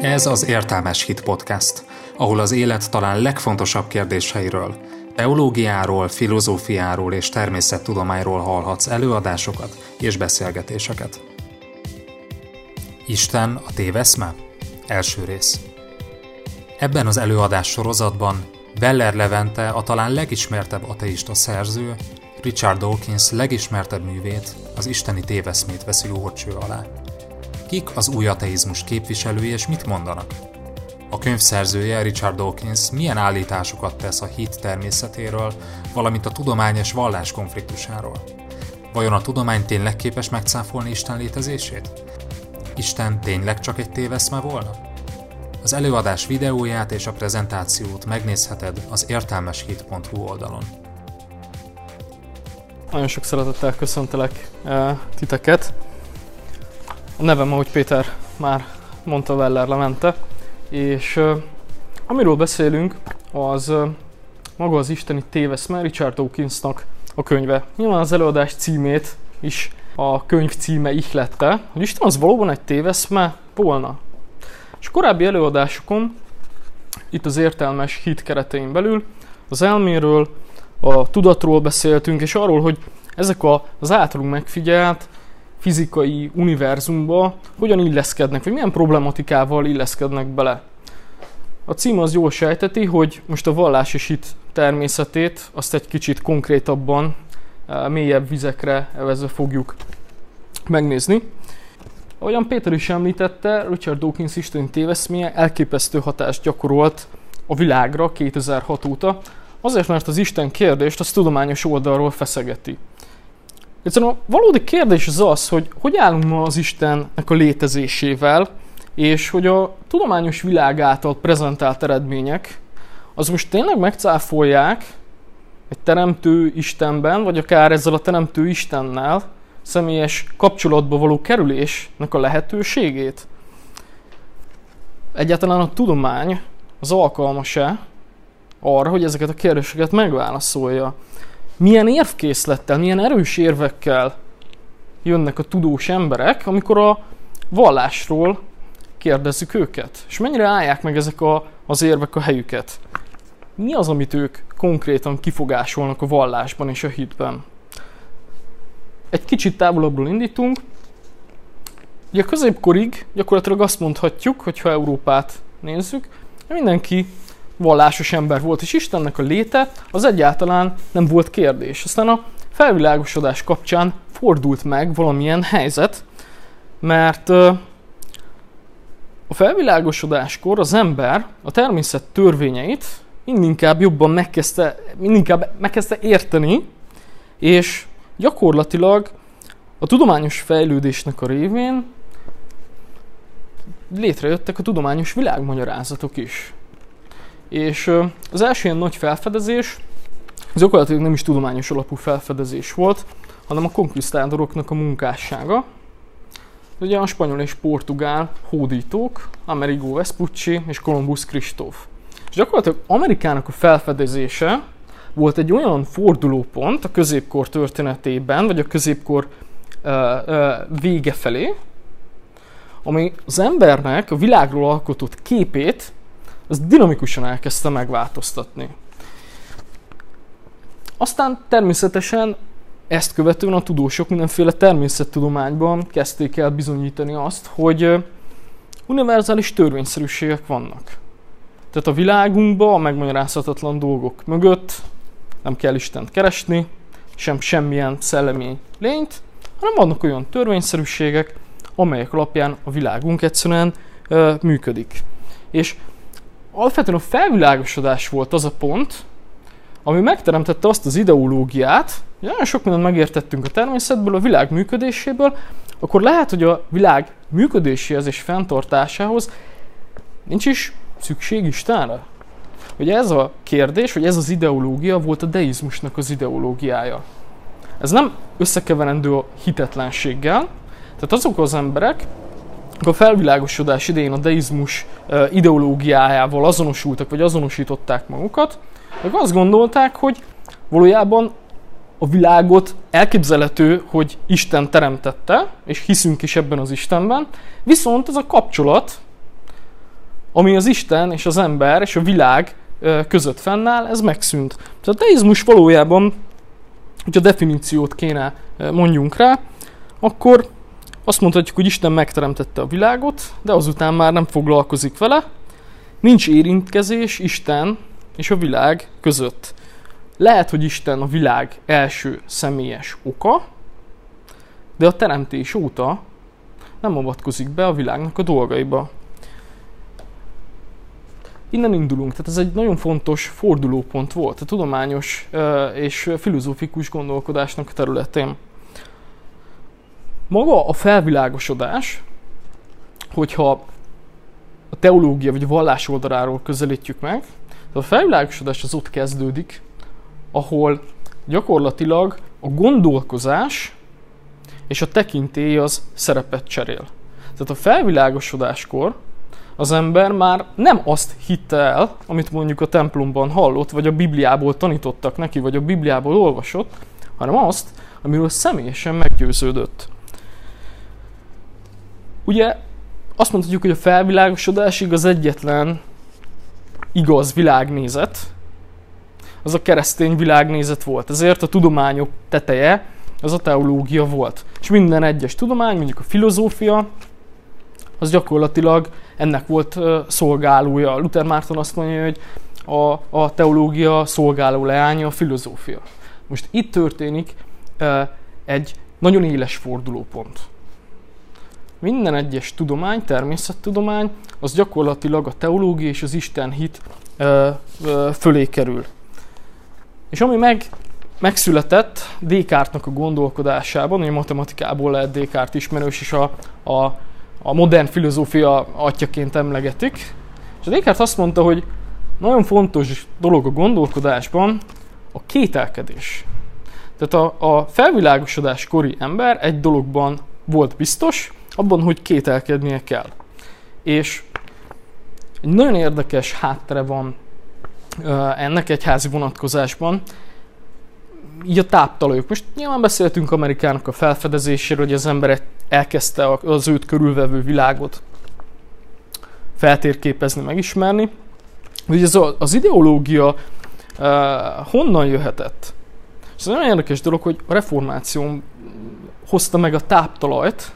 Ez az Értelmes Hit Podcast, ahol az élet talán legfontosabb kérdéseiről, teológiáról, filozófiáról és természettudományról hallhatsz előadásokat és beszélgetéseket. Isten a téveszme? Első rész. Ebben az előadás sorozatban Weller Levente a talán legismertebb ateista szerző, Richard Dawkins legismertebb művét, az isteni téveszmét veszi óhorcső alá. Kik az új ateizmus képviselői és mit mondanak? A könyv szerzője Richard Dawkins milyen állításokat tesz a hit természetéről, valamint a tudomány és vallás konfliktusáról? Vajon a tudomány tényleg képes megcáfolni Isten létezését? Isten tényleg csak egy téveszme volna? Az előadás videóját és a prezentációt megnézheted az értelmeshit.hu oldalon. Nagyon sok szeretettel köszöntelek eh, titeket. A nevem, ahogy Péter már mondta, Weller Lemente, és uh, amiről beszélünk, az uh, maga az isteni téveszme Richard Dawkinsnak a könyve. Nyilván az előadás címét is a könyv címe ihlette, hogy Isten az valóban egy téveszme volna. És a korábbi előadásokon, itt az értelmes hit keretein belül, az elméről, a tudatról beszéltünk, és arról, hogy ezek az általunk megfigyelt fizikai univerzumba hogyan illeszkednek, vagy milyen problematikával illeszkednek bele. A cím az jól sejteti, hogy most a vallás és hit természetét azt egy kicsit konkrétabban, eh, mélyebb vizekre evezve fogjuk megnézni. Ahogyan Péter is említette, Richard Dawkins isteni téveszméje elképesztő hatást gyakorolt a világra 2006 óta, azért, mert az Isten kérdést az tudományos oldalról feszegeti. Egyszerűen a valódi kérdés az az, hogy hogy állunk ma az Istennek a létezésével, és hogy a tudományos világ által prezentált eredmények, az most tényleg megcáfolják egy teremtő Istenben, vagy akár ezzel a teremtő Istennel személyes kapcsolatba való kerülésnek a lehetőségét? Egyáltalán a tudomány az alkalmas-e arra, hogy ezeket a kérdéseket megválaszolja? Milyen érvkészlettel, milyen erős érvekkel jönnek a tudós emberek, amikor a vallásról kérdezzük őket. És mennyire állják meg ezek a, az érvek a helyüket. Mi az, amit ők konkrétan kifogásolnak a vallásban és a hitben? Egy kicsit távolabbról indítunk. Ugye a középkorig gyakorlatilag azt mondhatjuk, hogy ha Európát nézzük, mindenki vallásos ember volt, és Istennek a léte az egyáltalán nem volt kérdés. Aztán a felvilágosodás kapcsán fordult meg valamilyen helyzet, mert a felvilágosodáskor az ember a természet törvényeit mindinkább jobban megkezdte, mindinkább megkezdte érteni, és gyakorlatilag a tudományos fejlődésnek a révén létrejöttek a tudományos világmagyarázatok is. És az első ilyen nagy felfedezés, az gyakorlatilag nem is tudományos alapú felfedezés volt, hanem a konkvisztádoroknak a munkássága. Ugye a spanyol és portugál hódítók, Amerigo Vespucci és Columbus Kristóf. És gyakorlatilag Amerikának a felfedezése volt egy olyan fordulópont a középkor történetében, vagy a középkor uh, uh, vége felé, ami az embernek a világról alkotott képét az dinamikusan elkezdte megváltoztatni. Aztán természetesen ezt követően a tudósok mindenféle természettudományban kezdték el bizonyítani azt, hogy univerzális törvényszerűségek vannak. Tehát a világunkban a megmagyarázhatatlan dolgok mögött nem kell Istent keresni, sem semmilyen szellemi lényt, hanem vannak olyan törvényszerűségek, amelyek alapján a világunk egyszerűen ö, működik. És alapvetően a felvilágosodás volt az a pont, ami megteremtette azt az ideológiát, hogy nagyon sok mindent megértettünk a természetből, a világ működéséből, akkor lehet, hogy a világ működéséhez és fenntartásához nincs is szükség Istenre. Hogy ez a kérdés, hogy ez az ideológia volt a deizmusnak az ideológiája. Ez nem összekeverendő a hitetlenséggel, tehát azok az emberek, a felvilágosodás idején a deizmus ideológiájával azonosultak, vagy azonosították magukat, ők azt gondolták, hogy valójában a világot elképzelhető, hogy Isten teremtette, és hiszünk is ebben az Istenben, viszont ez a kapcsolat ami az Isten és az ember és a világ között fennáll, ez megszűnt. Tehát a teizmus valójában, hogy a definíciót kéne mondjunk rá, akkor azt mondhatjuk, hogy Isten megteremtette a világot, de azután már nem foglalkozik vele. Nincs érintkezés Isten és a világ között. Lehet, hogy Isten a világ első személyes oka, de a teremtés óta nem avatkozik be a világnak a dolgaiba. Innen indulunk, tehát ez egy nagyon fontos fordulópont volt a tudományos és filozófikus gondolkodásnak a területén. Maga a felvilágosodás, hogyha a teológia vagy a vallás oldaláról közelítjük meg, a felvilágosodás az ott kezdődik, ahol gyakorlatilag a gondolkozás és a tekintély az szerepet cserél. Tehát a felvilágosodáskor az ember már nem azt hitte el, amit mondjuk a templomban hallott, vagy a Bibliából tanítottak neki, vagy a Bibliából olvasott, hanem azt, amiről személyesen meggyőződött. Ugye azt mondhatjuk, hogy a felvilágosodásig az egyetlen igaz világnézet, az a keresztény világnézet volt. Ezért a tudományok teteje az a teológia volt. És minden egyes tudomány, mondjuk a filozófia, az gyakorlatilag ennek volt szolgálója. Luther Márton azt mondja, hogy a, a teológia szolgáló leánya a filozófia. Most itt történik egy nagyon éles fordulópont. Minden egyes tudomány, természettudomány, az gyakorlatilag a teológia és az Isten hit fölé kerül. És ami meg, megszületett Descartes-nak a gondolkodásában, hogy matematikából lehet Descartes ismerős, és a, a, a modern filozófia atyaként emlegetik. És a Descartes azt mondta, hogy nagyon fontos dolog a gondolkodásban a kételkedés. Tehát a, a felvilágosodás kori ember egy dologban volt biztos, abban, hogy kételkednie kell. És egy nagyon érdekes háttere van ennek egy házi vonatkozásban. Így a táptalajok. Most nyilván beszéltünk Amerikának a felfedezéséről, hogy az ember elkezdte az őt körülvevő világot feltérképezni, megismerni. Ugye ez az ideológia honnan jöhetett? Ez nagyon érdekes dolog, hogy a reformáció hozta meg a táptalajt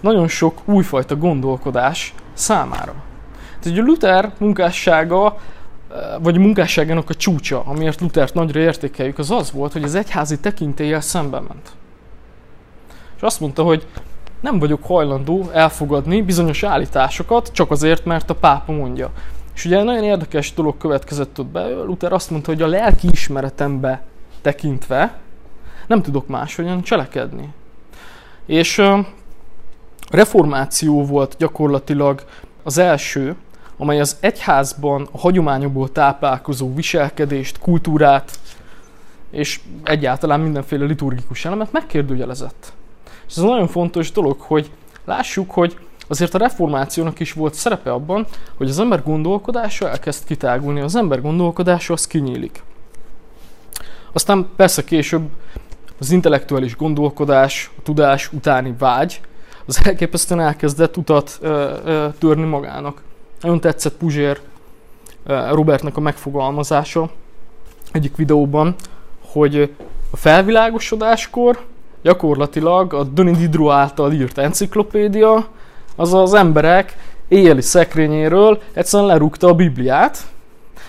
nagyon sok újfajta gondolkodás számára. Tehát a Luther munkássága vagy munkásságának a csúcsa, amiért Luthert nagyra értékeljük, az az volt, hogy az egyházi tekintéllyel szembe ment. És azt mondta, hogy nem vagyok hajlandó elfogadni bizonyos állításokat, csak azért, mert a pápa mondja. És ugye nagyon érdekes dolog következett ott be. Luther azt mondta, hogy a lelki ismeretembe tekintve nem tudok máshogyan cselekedni. És a reformáció volt gyakorlatilag az első, amely az egyházban a hagyományokból táplálkozó viselkedést, kultúrát és egyáltalán mindenféle liturgikus elemet megkérdőjelezett. És ez nagyon fontos dolog, hogy lássuk, hogy azért a reformációnak is volt szerepe abban, hogy az ember gondolkodása elkezd kitágulni, az ember gondolkodása az kinyílik. Aztán persze később az intellektuális gondolkodás, a tudás utáni vágy, az elképesztően elkezdett utat ö, ö, törni magának. Nagyon tetszett Puzsér Robertnek a megfogalmazása egyik videóban, hogy a felvilágosodáskor gyakorlatilag a Denis Diderot által írt enciklopédia az az emberek éjjeli szekrényéről egyszerűen lerúgta a Bibliát,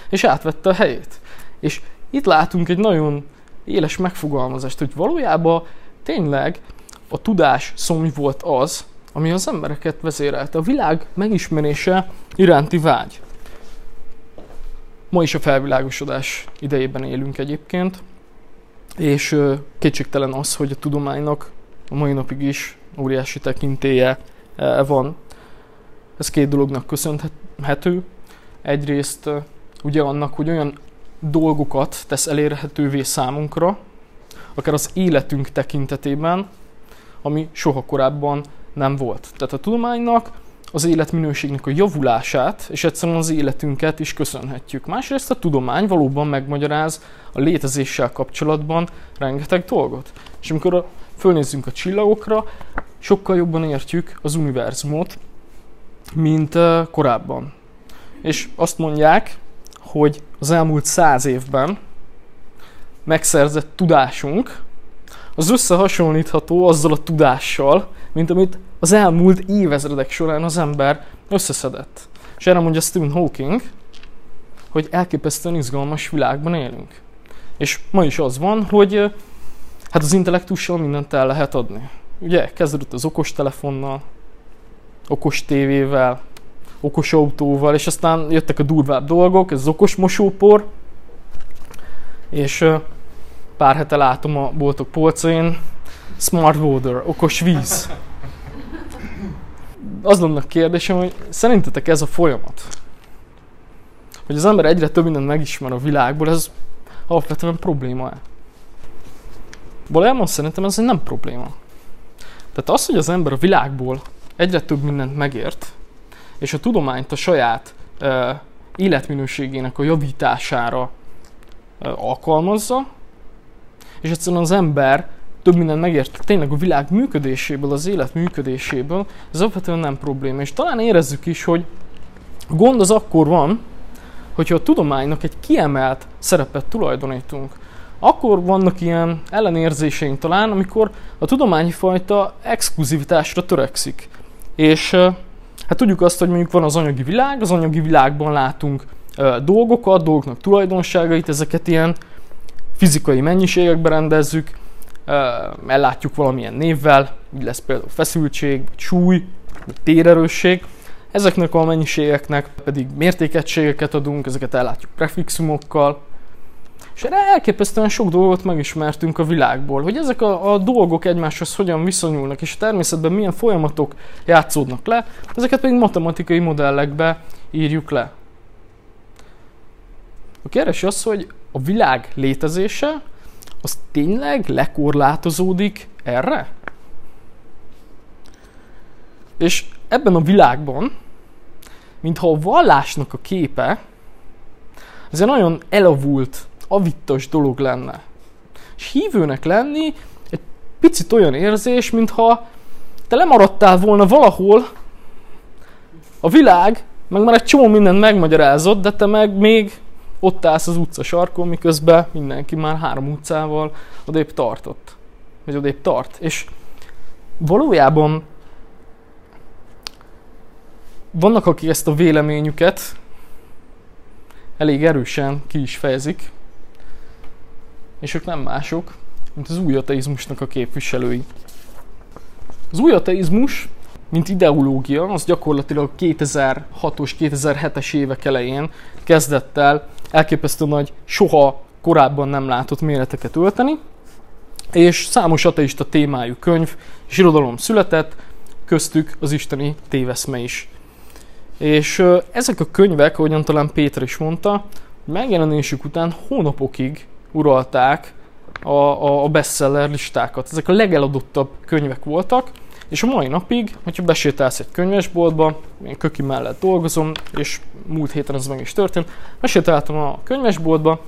és átvette a helyét. És itt látunk egy nagyon éles megfogalmazást, hogy valójában tényleg a tudás szomj volt az, ami az embereket vezérelte. A világ megismerése iránti vágy. Ma is a felvilágosodás idejében élünk egyébként, és kétségtelen az, hogy a tudománynak a mai napig is óriási tekintélye van. Ez két dolognak köszönhető. Egyrészt ugye annak, hogy olyan dolgokat tesz elérhetővé számunkra, akár az életünk tekintetében, ami soha korábban nem volt. Tehát a tudománynak az életminőségnek a javulását, és egyszerűen az életünket is köszönhetjük. Másrészt a tudomány valóban megmagyaráz a létezéssel kapcsolatban rengeteg dolgot. És amikor a, fölnézzünk a csillagokra, sokkal jobban értjük az univerzumot, mint korábban. És azt mondják, hogy az elmúlt száz évben megszerzett tudásunk az összehasonlítható azzal a tudással, mint amit az elmúlt évezredek során az ember összeszedett. És erre mondja Stephen Hawking, hogy elképesztően izgalmas világban élünk. És ma is az van, hogy hát az intellektussal mindent el lehet adni. Ugye kezdődött az okos telefonnal, okos tévével, okos autóval, és aztán jöttek a durvább dolgok, ez az okos mosópor, és pár hete látom a boltok polcain, smart water, okos víz. Az lenne a kérdésem, hogy szerintetek ez a folyamat, hogy az ember egyre több mindent megismer a világból, ez alapvetően probléma-e? Valójában szerintem ez nem probléma. Tehát az, hogy az ember a világból egyre több mindent megért, és a tudományt a saját uh, életminőségének a javítására uh, alkalmazza, és egyszerűen az ember több mindent megért tényleg a világ működéséből, az élet működéséből, ez alapvetően nem probléma. És talán érezzük is, hogy gond az akkor van, hogyha a tudománynak egy kiemelt szerepet tulajdonítunk. Akkor vannak ilyen ellenérzéseink talán, amikor a tudományi fajta exkluzivitásra törekszik. És hát tudjuk azt, hogy mondjuk van az anyagi világ, az anyagi világban látunk dolgokat, dolgoknak tulajdonságait, ezeket ilyen fizikai mennyiségekbe rendezzük, ellátjuk valamilyen névvel, így lesz például feszültség, vagy súly, vagy térerősség. Ezeknek a mennyiségeknek pedig mértékegységeket adunk, ezeket ellátjuk prefixumokkal, és erre elképesztően sok dolgot megismertünk a világból, hogy ezek a, a dolgok egymáshoz hogyan viszonyulnak, és a természetben milyen folyamatok játszódnak le, ezeket pedig matematikai modellekbe írjuk le. A kérdés az, hogy a világ létezése az tényleg lekorlátozódik erre? És ebben a világban, mintha a vallásnak a képe, ez egy nagyon elavult, avittas dolog lenne. És hívőnek lenni egy picit olyan érzés, mintha te lemaradtál volna valahol, a világ, meg már egy csomó mindent megmagyarázott, de te meg még ott állsz az utca sarkon, miközben mindenki már három utcával odébb tartott. Vagy odébb tart. És valójában vannak, akik ezt a véleményüket elég erősen ki is fejezik, és ők nem mások, mint az új ateizmusnak a képviselői. Az új ateizmus, mint ideológia, az gyakorlatilag 2006-os, 2007-es évek elején kezdett el elképesztő nagy, soha korábban nem látott méreteket ölteni, és számos ateista témájú könyv és irodalom született, köztük az isteni téveszme is. És ezek a könyvek, ahogyan talán Péter is mondta, megjelenésük után hónapokig uralták a, a, bestseller listákat. Ezek a legeladottabb könyvek voltak, és a mai napig, hogyha besétálsz egy könyvesboltba, én köki mellett dolgozom, és múlt héten ez meg is történt, besétáltam a könyvesboltba,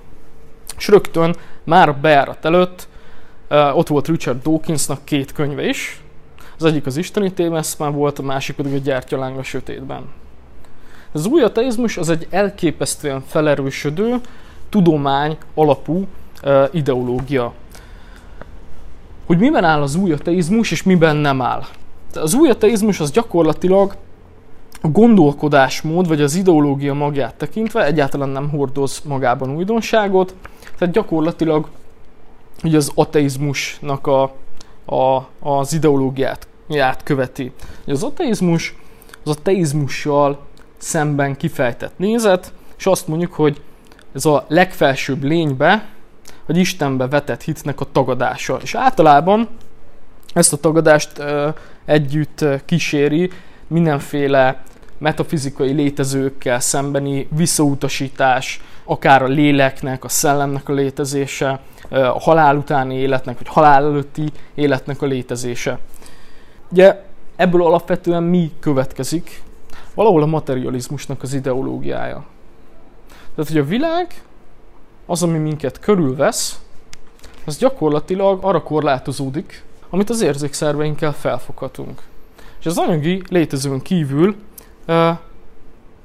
és rögtön már a bejárat előtt ott volt Richard Dawkinsnak két könyve is. Az egyik az Isteni témeszmán volt, a másik pedig a Gyertyaláng a sötétben. Az új ateizmus az egy elképesztően felerősödő, tudomány alapú ideológia hogy miben áll az új ateizmus, és miben nem áll. Az új ateizmus az gyakorlatilag a gondolkodásmód, vagy az ideológia magját tekintve egyáltalán nem hordoz magában újdonságot, tehát gyakorlatilag ugye az ateizmusnak a, a, az ideológiát követi. Ugye az ateizmus az ateizmussal szemben kifejtett nézet, és azt mondjuk, hogy ez a legfelsőbb lénybe, vagy Istenbe vetett hitnek a tagadása. És általában ezt a tagadást ö, együtt kíséri mindenféle metafizikai létezőkkel szembeni visszautasítás, akár a léleknek, a szellemnek a létezése, a halál utáni életnek, vagy halál előtti életnek a létezése. Ugye ebből alapvetően mi következik? Valahol a materializmusnak az ideológiája. Tehát, hogy a világ az, ami minket körülvesz, az gyakorlatilag arra korlátozódik, amit az érzékszerveinkkel felfoghatunk. És az anyagi létezőn kívül uh,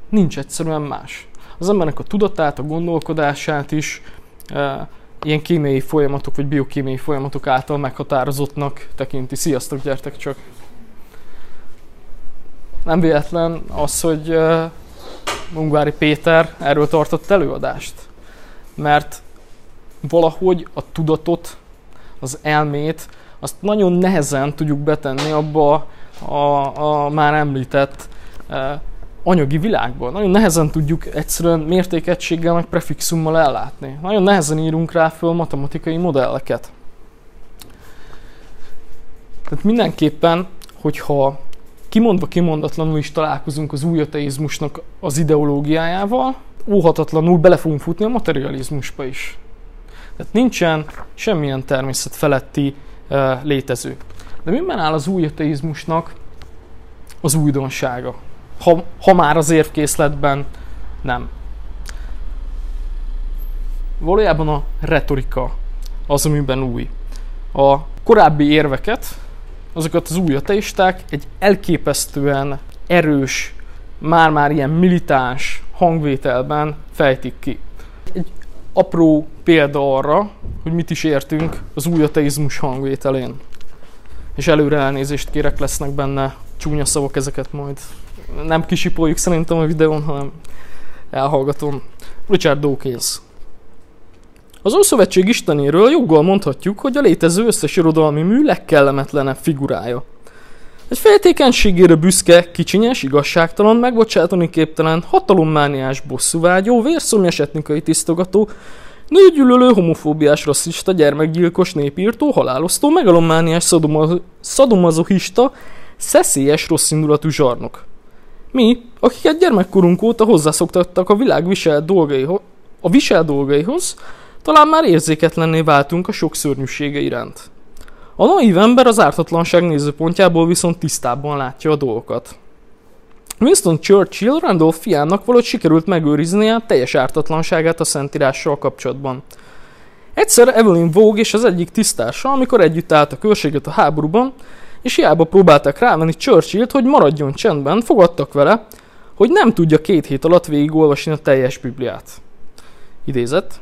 nincs egyszerűen más. Az embernek a tudatát, a gondolkodását is e, ilyen kémiai folyamatok vagy biokémiai folyamatok által meghatározottnak tekinti. Sziasztok, gyertek csak! Nem véletlen az, hogy e, Mungvári Péter erről tartott előadást. Mert valahogy a tudatot, az elmét, azt nagyon nehezen tudjuk betenni abba a, a már említett e, anyagi világban. Nagyon nehezen tudjuk egyszerűen mértékegységgel meg prefixummal ellátni. Nagyon nehezen írunk rá föl matematikai modelleket. Tehát mindenképpen, hogyha kimondva kimondatlanul is találkozunk az új ateizmusnak az ideológiájával, óhatatlanul bele fogunk futni a materializmusba is. Tehát nincsen semmilyen természet feletti uh, létező. De miben áll az új ateizmusnak az újdonsága? Ha, ha már az érvkészletben nem. Valójában a retorika az, amiben új. A korábbi érveket, azokat az új ateisták egy elképesztően erős, már-már ilyen militáns hangvételben fejtik ki. Egy apró példa arra, hogy mit is értünk az új ateizmus hangvételén. És előre elnézést kérek, lesznek benne csúnya szavak, ezeket majd nem kisipoljuk szerintem a videón, hanem elhallgatom. Richard Dawkins. Az Ószövetség Istenéről joggal mondhatjuk, hogy a létező összes irodalmi mű legkellemetlenebb figurája. Egy féltékenységére büszke, kicsinyes, igazságtalan, megbocsátani képtelen, hatalommániás, bosszúvágyó, vérszomjas etnikai tisztogató, nőgyűlölő, homofóbiás, rasszista, gyermekgyilkos, népírtó, halálosztó, megalommániás, szadomazohista, szeszélyes, rosszindulatú zsarnok. Mi, akiket gyermekkorunk óta hozzászoktattak a világ visel dolgaihoz, a visel dolgaihoz, talán már érzéketlenné váltunk a sok szörnyűsége iránt. A naív ember az ártatlanság nézőpontjából viszont tisztábban látja a dolgokat. Winston Churchill Randolph fiának valahogy sikerült megőriznie a teljes ártatlanságát a Szentírással kapcsolatban. Egyszer Evelyn Vogue és az egyik tisztársa, amikor együtt állt a körséget a háborúban, és hiába próbálták rávenni Churchillt, hogy maradjon csendben, fogadtak vele, hogy nem tudja két hét alatt végigolvasni a teljes Bibliát. Idézet.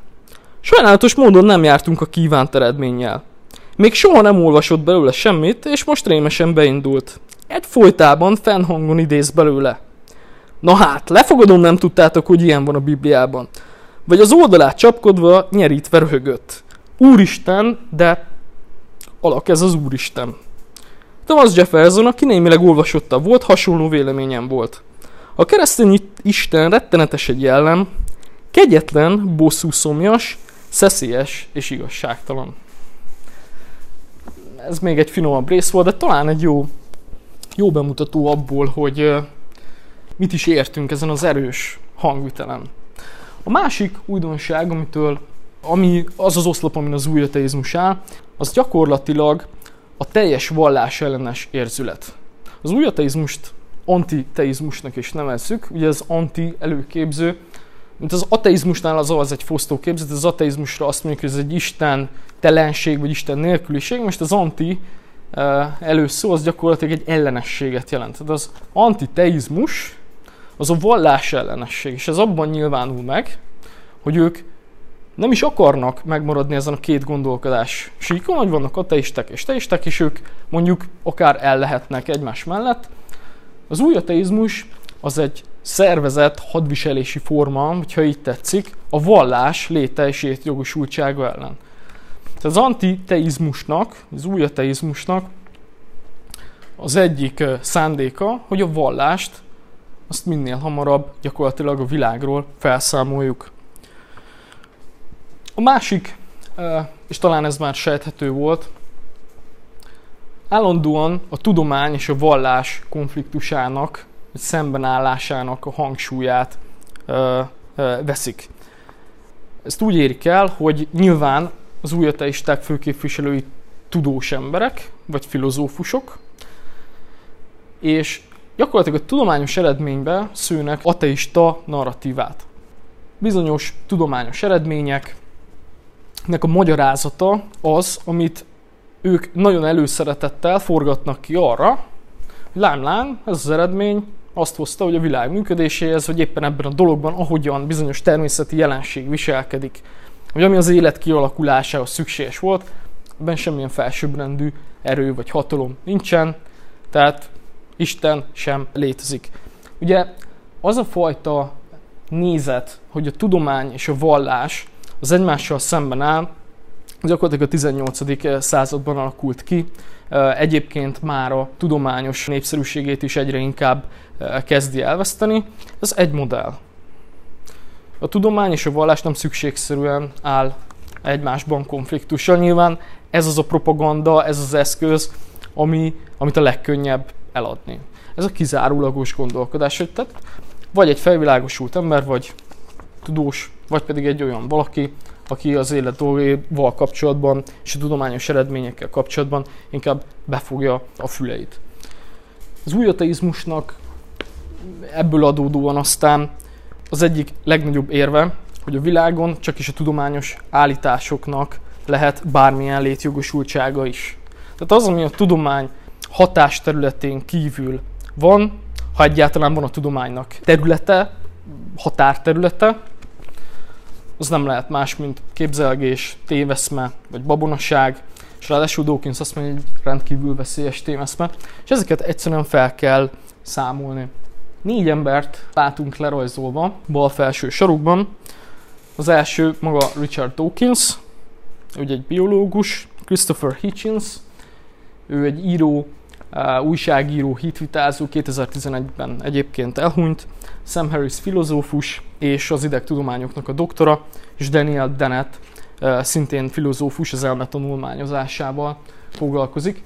Sajnálatos módon nem jártunk a kívánt eredménnyel. Még soha nem olvasott belőle semmit, és most rémesen beindult. Egy folytában fennhangon idéz belőle. Na hát, lefogadom nem tudtátok, hogy ilyen van a Bibliában. Vagy az oldalát csapkodva nyerítve röhögött. Úristen, de alak ez az Úristen. Thomas Jefferson, aki némileg olvasottabb volt, hasonló véleményem volt. A keresztény Isten rettenetes egy jellem, kegyetlen, bosszúszomjas, szeszélyes és igazságtalan. Ez még egy finomabb rész volt, de talán egy jó, jó bemutató abból, hogy mit is értünk ezen az erős hangvitelen. A másik újdonság, amitől, ami az az oszlop, amin az új ateizmus áll, az gyakorlatilag a teljes vallás ellenes érzület. Az új ateizmust antiteizmusnak is nevezzük, ugye az anti előképző, mint az ateizmusnál az az egy fosztó képzet, az ateizmusra azt mondjuk, hogy ez egy Isten telenség, vagy Isten nélküliség, most az anti eh, előszó az gyakorlatilag egy ellenességet jelent. Tehát az antiteizmus az a vallás ellenesség, és ez abban nyilvánul meg, hogy ők nem is akarnak megmaradni ezen a két gondolkodás síkon, hogy vannak ateistek és teistek, és ők mondjuk akár el lehetnek egymás mellett. Az új ateizmus az egy szervezett hadviselési forma, hogyha így tetszik, a vallás léte és jogosultsága ellen. Tehát az antiteizmusnak, az új ateizmusnak az egyik szándéka, hogy a vallást azt minél hamarabb gyakorlatilag a világról felszámoljuk. A másik, és talán ez már sejthető volt, állandóan a tudomány és a vallás konfliktusának, vagy szembenállásának a hangsúlyát veszik. Ezt úgy érik el, hogy nyilván az új ateisták főképviselői tudós emberek, vagy filozófusok, és gyakorlatilag a tudományos eredménybe szőnek ateista narratívát. Bizonyos tudományos eredmények, nek a magyarázata az, amit ők nagyon előszeretettel forgatnak ki arra, hogy lám, lám, ez az eredmény azt hozta, hogy a világ működéséhez, vagy éppen ebben a dologban, ahogyan bizonyos természeti jelenség viselkedik, vagy ami az élet kialakulásához szükséges volt, ebben semmilyen felsőbbrendű erő vagy hatalom nincsen, tehát Isten sem létezik. Ugye az a fajta nézet, hogy a tudomány és a vallás az egymással szemben áll, gyakorlatilag a 18. században alakult ki. Egyébként már a tudományos népszerűségét is egyre inkább kezdi elveszteni. Ez egy modell. A tudomány és a vallás nem szükségszerűen áll egymásban konfliktussal. Nyilván ez az a propaganda, ez az eszköz, ami, amit a legkönnyebb eladni. Ez a kizárólagos gondolkodás, hogy tehát vagy egy felvilágosult ember, vagy tudós, vagy pedig egy olyan valaki, aki az élet dolgaival kapcsolatban és a tudományos eredményekkel kapcsolatban inkább befogja a füleit. Az új ateizmusnak ebből adódóan aztán az egyik legnagyobb érve, hogy a világon csak is a tudományos állításoknak lehet bármilyen létjogosultsága is. Tehát az, ami a tudomány hatásterületén kívül van, ha egyáltalán van a tudománynak területe, határterülete, az nem lehet más, mint képzelgés, téveszme, vagy babonaság, és ráadásul Dawkins azt mondja, hogy rendkívül veszélyes téveszme, és ezeket egyszerűen fel kell számolni. Négy embert látunk lerajzolva bal felső sarokban. Az első maga Richard Dawkins, ugye egy biológus, Christopher Hitchens, ő egy író, újságíró, hitvitázó, 2011-ben egyébként elhunyt, Sam Harris filozófus és az idegtudományoknak a doktora, és Daniel Dennett szintén filozófus az elme tanulmányozásával foglalkozik.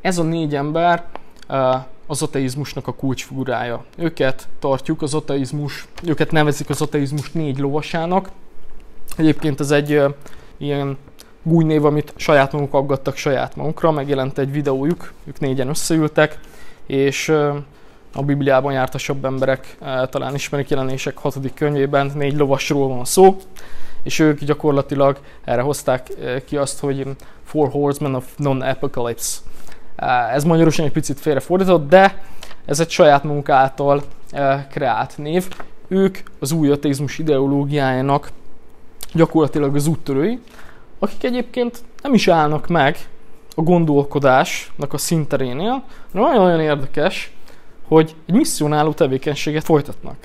Ez a négy ember az ateizmusnak a kulcsfigurája. Őket tartjuk az ateizmus, őket nevezik az ateizmus négy lovasának. Egyébként ez egy ilyen gújnév, amit saját maguk aggattak saját magukra, megjelent egy videójuk, ők négyen összeültek, és a Bibliában jártasabb emberek talán ismerik jelenések hatodik könyvében, négy lovasról van szó, és ők gyakorlatilag erre hozták ki azt, hogy Four Horsemen of Non-Apocalypse. Ez magyarosan egy picit félrefordított, de ez egy saját maguk által kreált név. Ők az új ateizmus ideológiájának gyakorlatilag az úttörői, akik egyébként nem is állnak meg a gondolkodásnak a szinterénél, hanem olyan-olyan érdekes, hogy egy misszionáló tevékenységet folytatnak.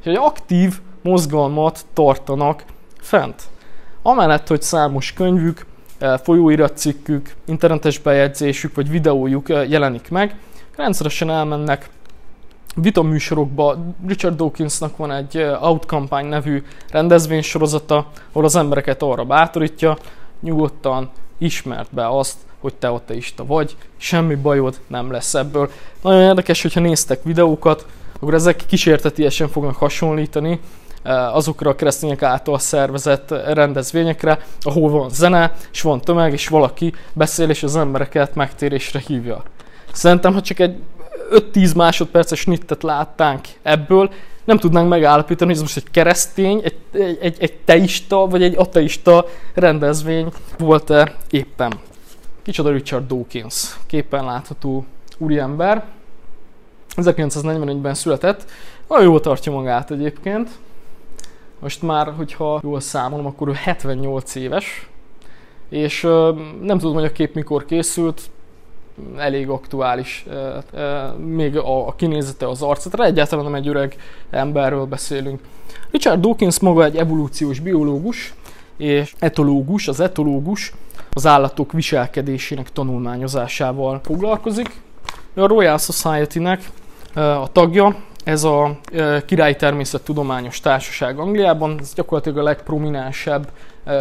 És egy aktív mozgalmat tartanak fent. Amellett, hogy számos könyvük, eh, folyóiratcikkük, internetes bejegyzésük vagy videójuk eh, jelenik meg, rendszeresen elmennek vitaműsorokba. Richard Dawkinsnak van egy eh, Out Campaign nevű rendezvénysorozata, ahol az embereket arra bátorítja, nyugodtan ismert be azt, hogy te ateista vagy, semmi bajod nem lesz ebből. Nagyon érdekes, hogyha néztek videókat, akkor ezek kísértetiesen fognak hasonlítani eh, azokra a keresztények által szervezett rendezvényekre, ahol van zene, és van tömeg, és valaki beszél, és az embereket megtérésre hívja. Szerintem, ha csak egy 5-10 másodperces nittet láttánk ebből, nem tudnánk megállapítani, hogy ez most egy keresztény, egy, egy, egy, teista vagy egy ateista rendezvény volt-e éppen. Kicsoda Richard Dawkins, képen látható úriember. 1941-ben született, nagyon jól tartja magát egyébként. Most már, hogyha jól számolom, akkor ő 78 éves, és nem tudom, hogy a kép mikor készült, elég aktuális, még a, kinézete az arca, tehát egyáltalán nem egy öreg emberről beszélünk. Richard Dawkins maga egy evolúciós biológus és etológus, az etológus az állatok viselkedésének tanulmányozásával foglalkozik. A Royal Society-nek a tagja, ez a Királyi Természettudományos Társaság Angliában, ez gyakorlatilag a legprominensebb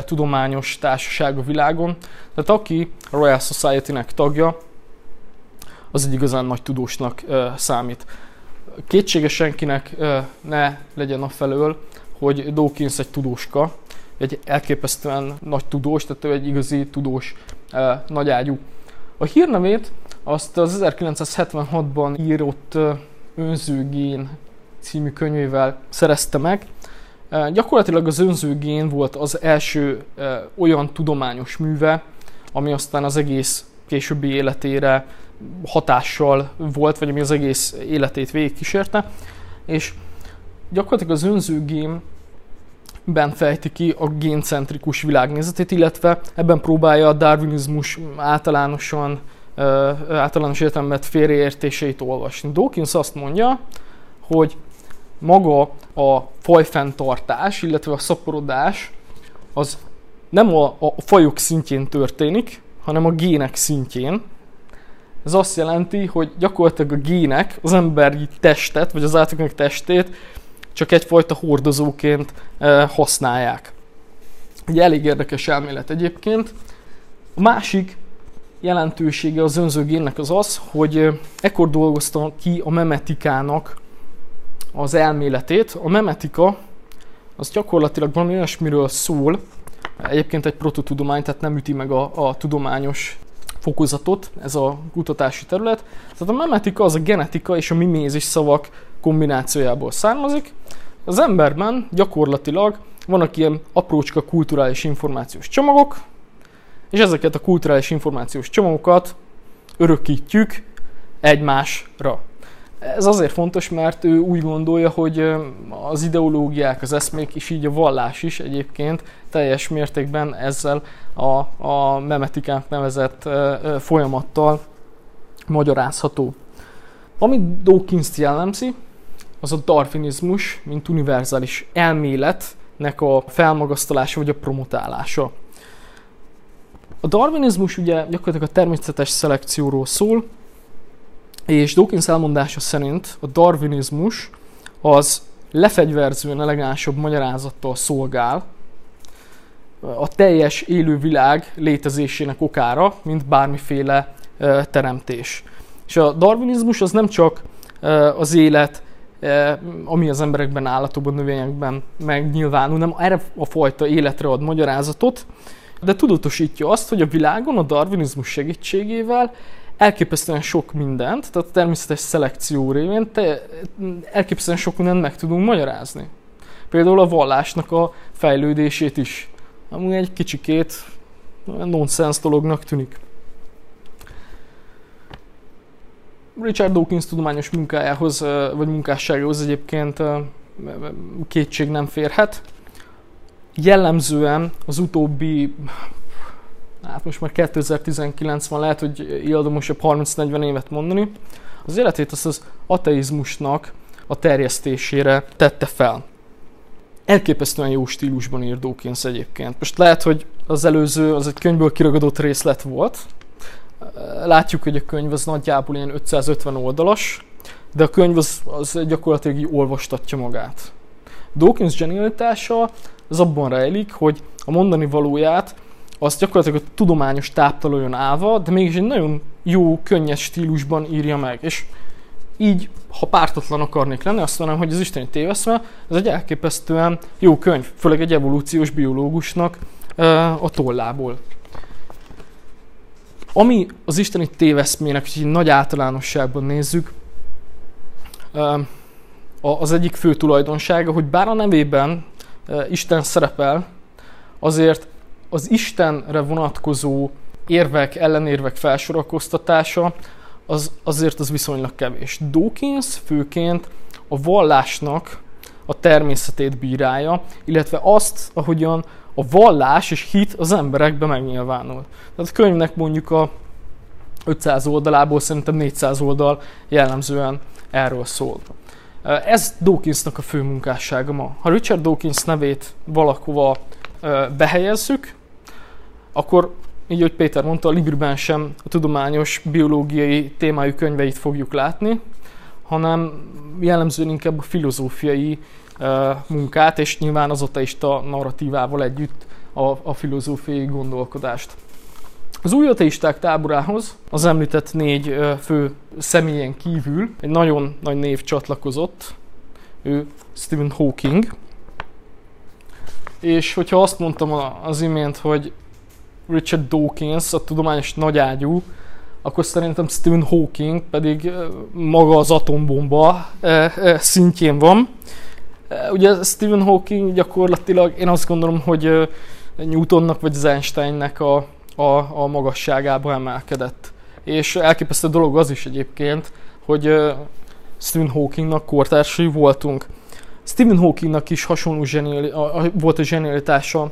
tudományos társaság a világon. Tehát aki a Royal Society-nek tagja, az egy igazán nagy tudósnak számít. Kétséges senkinek ne legyen a felől, hogy Dawkins egy tudóska, egy elképesztően nagy tudós, tehát ő egy igazi tudós nagyágyú. A hírnevét azt az 1976-ban írott Önzőgén című könyvével szerezte meg. Gyakorlatilag az önzőgén volt az első olyan tudományos műve, ami aztán az egész későbbi életére hatással volt, vagy ami az egész életét végigkísérte. És gyakorlatilag az önzőgém ben fejti ki a géncentrikus világnézetét, illetve ebben próbálja a darwinizmus általánosan általános értelmet félreértéseit olvasni. Dawkins azt mondja, hogy maga a fajfenntartás, illetve a szaporodás az nem a, a fajok szintjén történik, hanem a gének szintjén. Ez azt jelenti, hogy gyakorlatilag a gének az emberi testet, vagy az állatoknak testét csak egyfajta hordozóként használják. Egy elég érdekes elmélet egyébként. A másik jelentősége az önzőgénnek az az, hogy ekkor dolgozta ki a memetikának az elméletét. A memetika az gyakorlatilag valami olyasmiről szól, egyébként egy prototudomány, tehát nem üti meg a, a tudományos fokozatot ez a kutatási terület. Tehát a memetika az a genetika és a mimézis szavak kombinációjából származik. Az emberben gyakorlatilag vannak ilyen aprócska kulturális információs csomagok, és ezeket a kulturális információs csomagokat örökítjük egymásra. Ez azért fontos, mert ő úgy gondolja, hogy az ideológiák, az eszmék és így a vallás is egyébként teljes mértékben ezzel a, a memetikánk nevezett folyamattal magyarázható. Ami Dawkins jellemzi, az a darwinizmus, mint univerzális elméletnek a felmagasztalása vagy a promotálása. A darwinizmus ugye gyakorlatilag a természetes szelekcióról szól, és Dawkins elmondása szerint a darwinizmus az lefegyverzően elegánsabb magyarázattal szolgál a teljes élő világ létezésének okára, mint bármiféle teremtés. És a darwinizmus az nem csak az élet, ami az emberekben, állatokban, növényekben megnyilvánul, nem erre a fajta életre ad magyarázatot, de tudatosítja azt, hogy a világon a darwinizmus segítségével elképesztően sok mindent, tehát a természetes szelekció révén te, elképesztően sok mindent meg tudunk magyarázni. Például a vallásnak a fejlődését is. Amúgy egy kicsikét nonsens dolognak tűnik. Richard Dawkins tudományos munkájához, vagy munkásságához egyébként kétség nem férhet. Jellemzően az utóbbi hát most már 2019 van, lehet, hogy ildomosabb 30-40 évet mondani, az életét az az ateizmusnak a terjesztésére tette fel. Elképesztően jó stílusban ír Dawkins egyébként. Most lehet, hogy az előző, az egy könyvből kiragadott részlet volt. Látjuk, hogy a könyv az nagyjából ilyen 550 oldalas, de a könyv az, az gyakorlatilag így olvastatja magát. Dawkins genialitása az abban rejlik, hogy a mondani valóját azt gyakorlatilag a tudományos táptalójon állva, de mégis egy nagyon jó, könnyes stílusban írja meg. És így, ha pártatlan akarnék lenni, azt mondanám, hogy az Isteni téveszme, ez egy elképesztően jó könyv, főleg egy evolúciós biológusnak a tollából. Ami az Isteni téveszmének, hogy nagy általánosságban nézzük, az egyik fő tulajdonsága, hogy bár a nevében Isten szerepel, azért az Istenre vonatkozó érvek, ellenérvek felsorakoztatása az, azért az viszonylag kevés. Dawkins főként a vallásnak a természetét bírálja, illetve azt, ahogyan a vallás és hit az emberekbe megnyilvánul. Tehát a könyvnek mondjuk a 500 oldalából szerintem 400 oldal jellemzően erről szól. Ez Dawkinsnak a fő munkássága ma. Ha Richard Dawkins nevét valahova behelyezzük, akkor így, hogy Péter mondta, a Librben sem a tudományos, biológiai témájú könyveit fogjuk látni, hanem jellemzően inkább a filozófiai munkát, és nyilván az ateista narratívával együtt a, a filozófiai gondolkodást. Az új ateisták táborához az említett négy fő személyen kívül egy nagyon nagy név csatlakozott, ő Stephen Hawking. És hogyha azt mondtam az imént, hogy Richard Dawkins, a tudományos nagyágyú, akkor szerintem Stephen Hawking pedig maga az atombomba szintjén van. Ugye Stephen Hawking gyakorlatilag én azt gondolom, hogy Newtonnak vagy az Einsteinnek a, a, a magasságába emelkedett. És elképesztő dolog az is egyébként, hogy Stephen Hawkingnak kortársai voltunk. Stephen Hawkingnak is hasonló zseniali, volt a zsenialitása,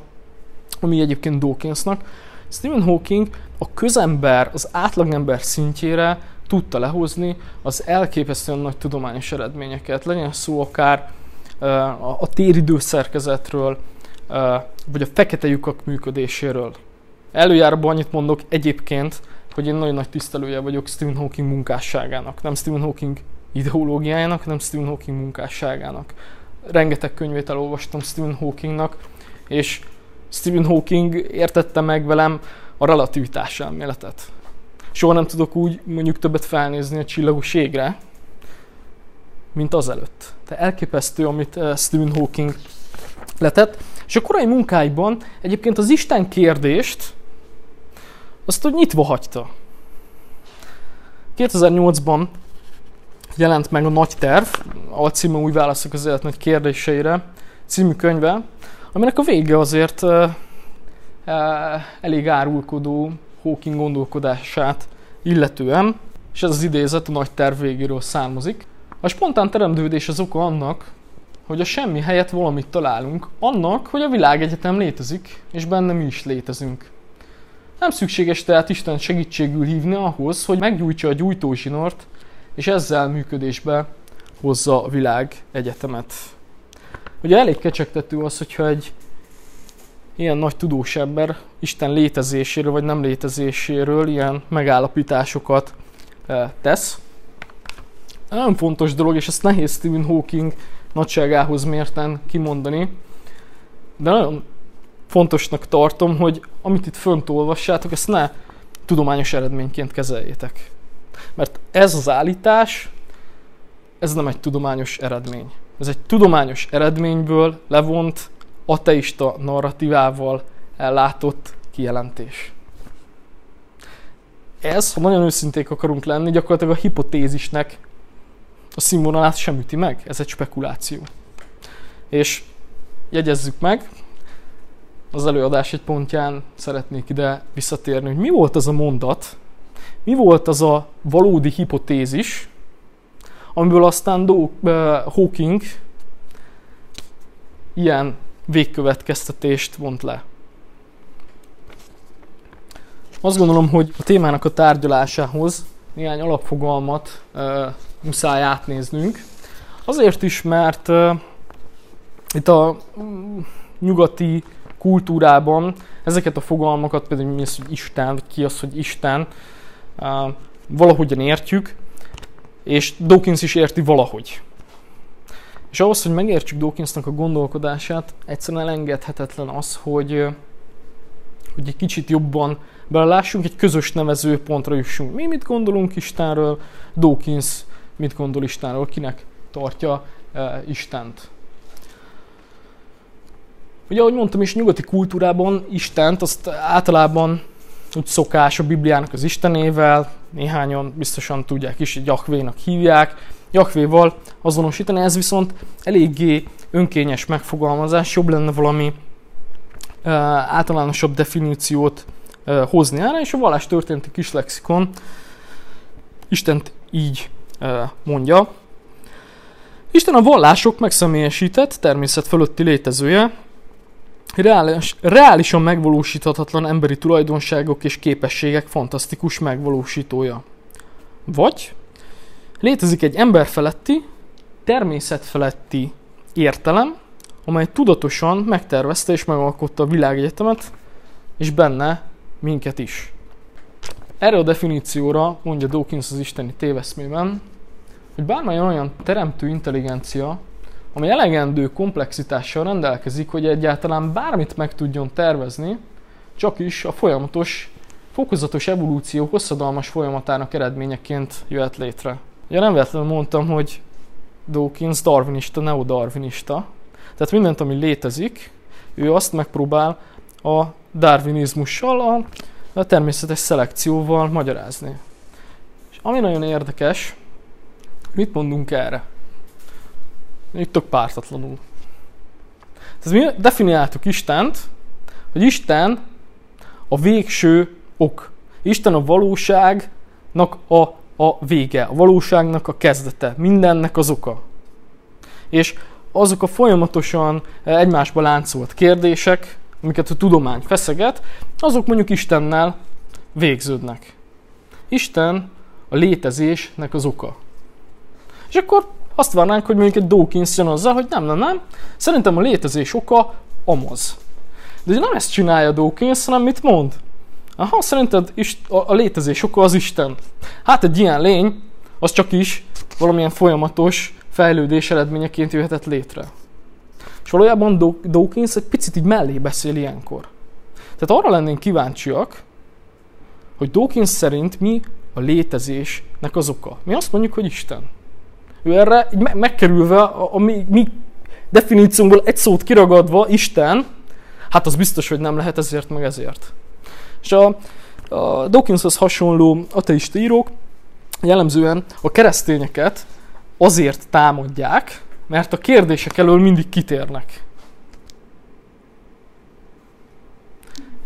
ami egyébként Dawkinsnak. Stephen Hawking a közember, az átlagember szintjére tudta lehozni az elképesztően nagy tudományos eredményeket. Legyen szó akár a téridő szerkezetről, vagy a fekete lyukak működéséről. Előjáróban annyit mondok egyébként, hogy én nagyon nagy tisztelője vagyok Stephen Hawking munkásságának. Nem Stephen Hawking ideológiájának, hanem Stephen Hawking munkásságának. Rengeteg könyvét elolvastam Stephen Hawkingnak, és Stephen Hawking értette meg velem a relativitás elméletet. Soha nem tudok úgy mondjuk többet felnézni a csillagos égre, mint azelőtt. De elképesztő, amit eh, Stephen Hawking letett. És a korai munkáiban egyébként az Isten kérdést azt hogy nyitva hagyta. 2008-ban jelent meg a Nagy Terv, a címe új válaszok az élet nagy kérdéseire című könyve, aminek a vége azért uh, uh, elég árulkodó Hawking gondolkodását illetően, és ez az idézet a nagy terv végéről származik. A spontán teremtődés az oka annak, hogy a semmi helyett valamit találunk, annak, hogy a világegyetem létezik, és benne mi is létezünk. Nem szükséges tehát Isten segítségül hívni ahhoz, hogy meggyújtsa a gyújtózsinort, és ezzel működésbe hozza a világ egyetemet. Ugye elég kecsegtető az, hogyha egy ilyen nagy tudós ember Isten létezéséről vagy nem létezéséről ilyen megállapításokat eh, tesz. Nagyon fontos dolog, és ezt nehéz Stephen Hawking nagyságához mérten kimondani, de nagyon fontosnak tartom, hogy amit itt fönt olvassátok, ezt ne tudományos eredményként kezeljétek. Mert ez az állítás, ez nem egy tudományos eredmény. Ez egy tudományos eredményből levont ateista narratívával ellátott kijelentés. Ez, ha nagyon őszinték akarunk lenni, gyakorlatilag a hipotézisnek a színvonalát sem üti meg. Ez egy spekuláció. És jegyezzük meg, az előadás egy pontján szeretnék ide visszatérni, hogy mi volt az a mondat, mi volt az a valódi hipotézis, amiből aztán Do- Hawking ilyen végkövetkeztetést vont le. Azt gondolom, hogy a témának a tárgyalásához néhány alapfogalmat uh, muszáj átnéznünk. Azért is, mert uh, itt a um, nyugati kultúrában ezeket a fogalmakat, például mi az, hogy Isten, ki az, hogy Isten, valahogyan értjük, és Dawkins is érti valahogy. És ahhoz, hogy megértsük Dawkinsnak a gondolkodását, egyszerűen elengedhetetlen az, hogy, hogy egy kicsit jobban belelássunk, egy közös nevező pontra jussunk. Mi mit gondolunk Istenről, Dawkins mit gondol Istenről, kinek tartja uh, Istent. Ugye, ahogy mondtam is, nyugati kultúrában Istent azt általában úgy szokás a Bibliának az Istenével, néhányan biztosan tudják is, hogy Jahvénak hívják, Jahvéval azonosítani, ez viszont eléggé önkényes megfogalmazás, jobb lenne valami uh, általánosabb definíciót uh, hozni erre, és a vallás történeti kis lexikon Istent így uh, mondja. Isten a vallások megszemélyesített, természet fölötti létezője, reális, reálisan megvalósíthatatlan emberi tulajdonságok és képességek fantasztikus megvalósítója. Vagy létezik egy emberfeletti, természetfeletti értelem, amely tudatosan megtervezte és megalkotta a világegyetemet, és benne minket is. Erre a definícióra mondja Dawkins az isteni téveszmében, hogy bármely olyan teremtő intelligencia, ami elegendő komplexitással rendelkezik, hogy egyáltalán bármit meg tudjon tervezni, csak is a folyamatos, fokozatos evolúció hosszadalmas folyamatának eredményeként jöhet létre. Ugye nem véletlenül mondtam, hogy Dawkins darwinista, neodarwinista. Tehát mindent, ami létezik, ő azt megpróbál a darwinizmussal, a, természetes szelekcióval magyarázni. És ami nagyon érdekes, mit mondunk erre? Itt tök pártatlanul. Tehát mi definiáltuk Istent, hogy Isten a végső ok. Isten a valóság a, a vége, a valóságnak a kezdete, mindennek az oka. És azok a folyamatosan egymásba láncolt kérdések, amiket a tudomány feszeget, azok mondjuk Istennel végződnek. Isten a létezésnek az oka. És akkor azt várnánk, hogy mondjuk egy Dawkins jön azzal, hogy nem, nem, nem, szerintem a létezés oka Amaz. De nem ezt csinálja Dawkins, hanem mit mond? Aha, szerinted is a, a létezés oka az Isten. Hát egy ilyen lény, az csak is valamilyen folyamatos fejlődés eredményeként jöhetett létre. És valójában Dawkins egy picit így mellé beszél ilyenkor. Tehát arra lennénk kíváncsiak, hogy Dawkins szerint mi a létezésnek az oka. Mi azt mondjuk, hogy Isten. Ő erre így me- megkerülve a, a mi, mi definíciónkból egy szót kiragadva, Isten, hát az biztos, hogy nem lehet ezért meg ezért. És a, a Dawkinshoz hasonló ateista írók jellemzően a keresztényeket azért támadják, mert a kérdések elől mindig kitérnek.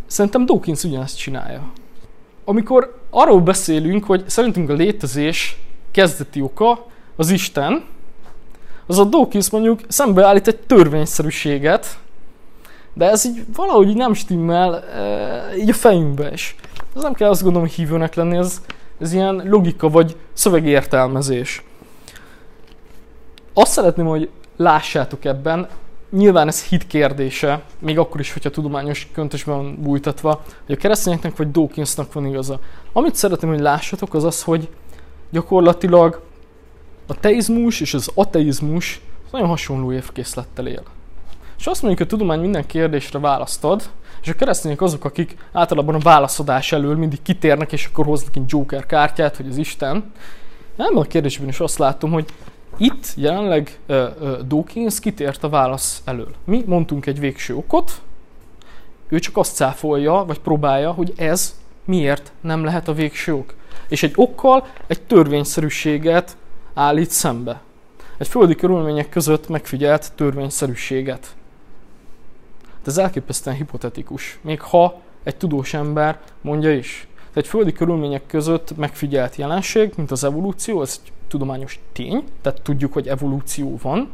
Szerintem Dawkins ugyanezt csinálja. Amikor arról beszélünk, hogy szerintünk a létezés kezdeti oka az Isten, az a Dawkins mondjuk szembeállít egy törvényszerűséget, de ez így valahogy nem stimmel e, így a fejünkbe is. Ez nem kell azt gondolom hívőnek lenni, ez, ez ilyen logika vagy szövegértelmezés. Azt szeretném, hogy lássátok ebben, nyilván ez hit kérdése, még akkor is, hogyha tudományos köntösben bújtatva, hogy a keresztényeknek vagy Dawkinsnak van igaza. Amit szeretném, hogy lássatok, az az, hogy gyakorlatilag a teizmus és az ateizmus nagyon hasonló évkészlettel él. És azt mondjuk, hogy a tudomány minden kérdésre választad, és a keresztények azok, akik általában a válaszadás elől mindig kitérnek, és akkor hoznak egy Joker kártyát, hogy az Isten. Nem a kérdésben is azt látom, hogy itt jelenleg uh, uh, Dawkins kitért a válasz elől. Mi mondtunk egy végső okot, ő csak azt cáfolja, vagy próbálja, hogy ez miért nem lehet a végső ok. És egy okkal egy törvényszerűséget állít szembe. Egy földi körülmények között megfigyelt törvényszerűséget. De ez elképesztően hipotetikus, még ha egy tudós ember mondja is. Tehát egy földi körülmények között megfigyelt jelenség, mint az evolúció, ez egy tudományos tény, tehát tudjuk, hogy evolúció van.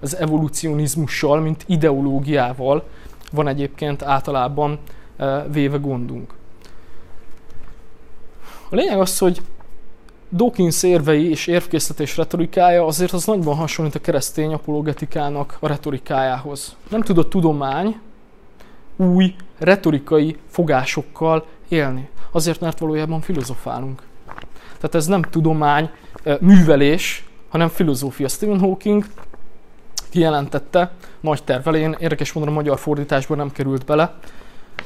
Az evolucionizmussal, mint ideológiával van egyébként általában eh, véve gondunk. A lényeg az, hogy Dawkins érvei és érvkészletés retorikája azért az nagyban hasonlít a keresztény apologetikának a retorikájához. Nem tud a tudomány új retorikai fogásokkal élni. Azért, mert valójában filozofálunk. Tehát ez nem tudomány, művelés, hanem filozófia. Stephen Hawking kijelentette nagy tervelén, érdekes módon a magyar fordításban nem került bele,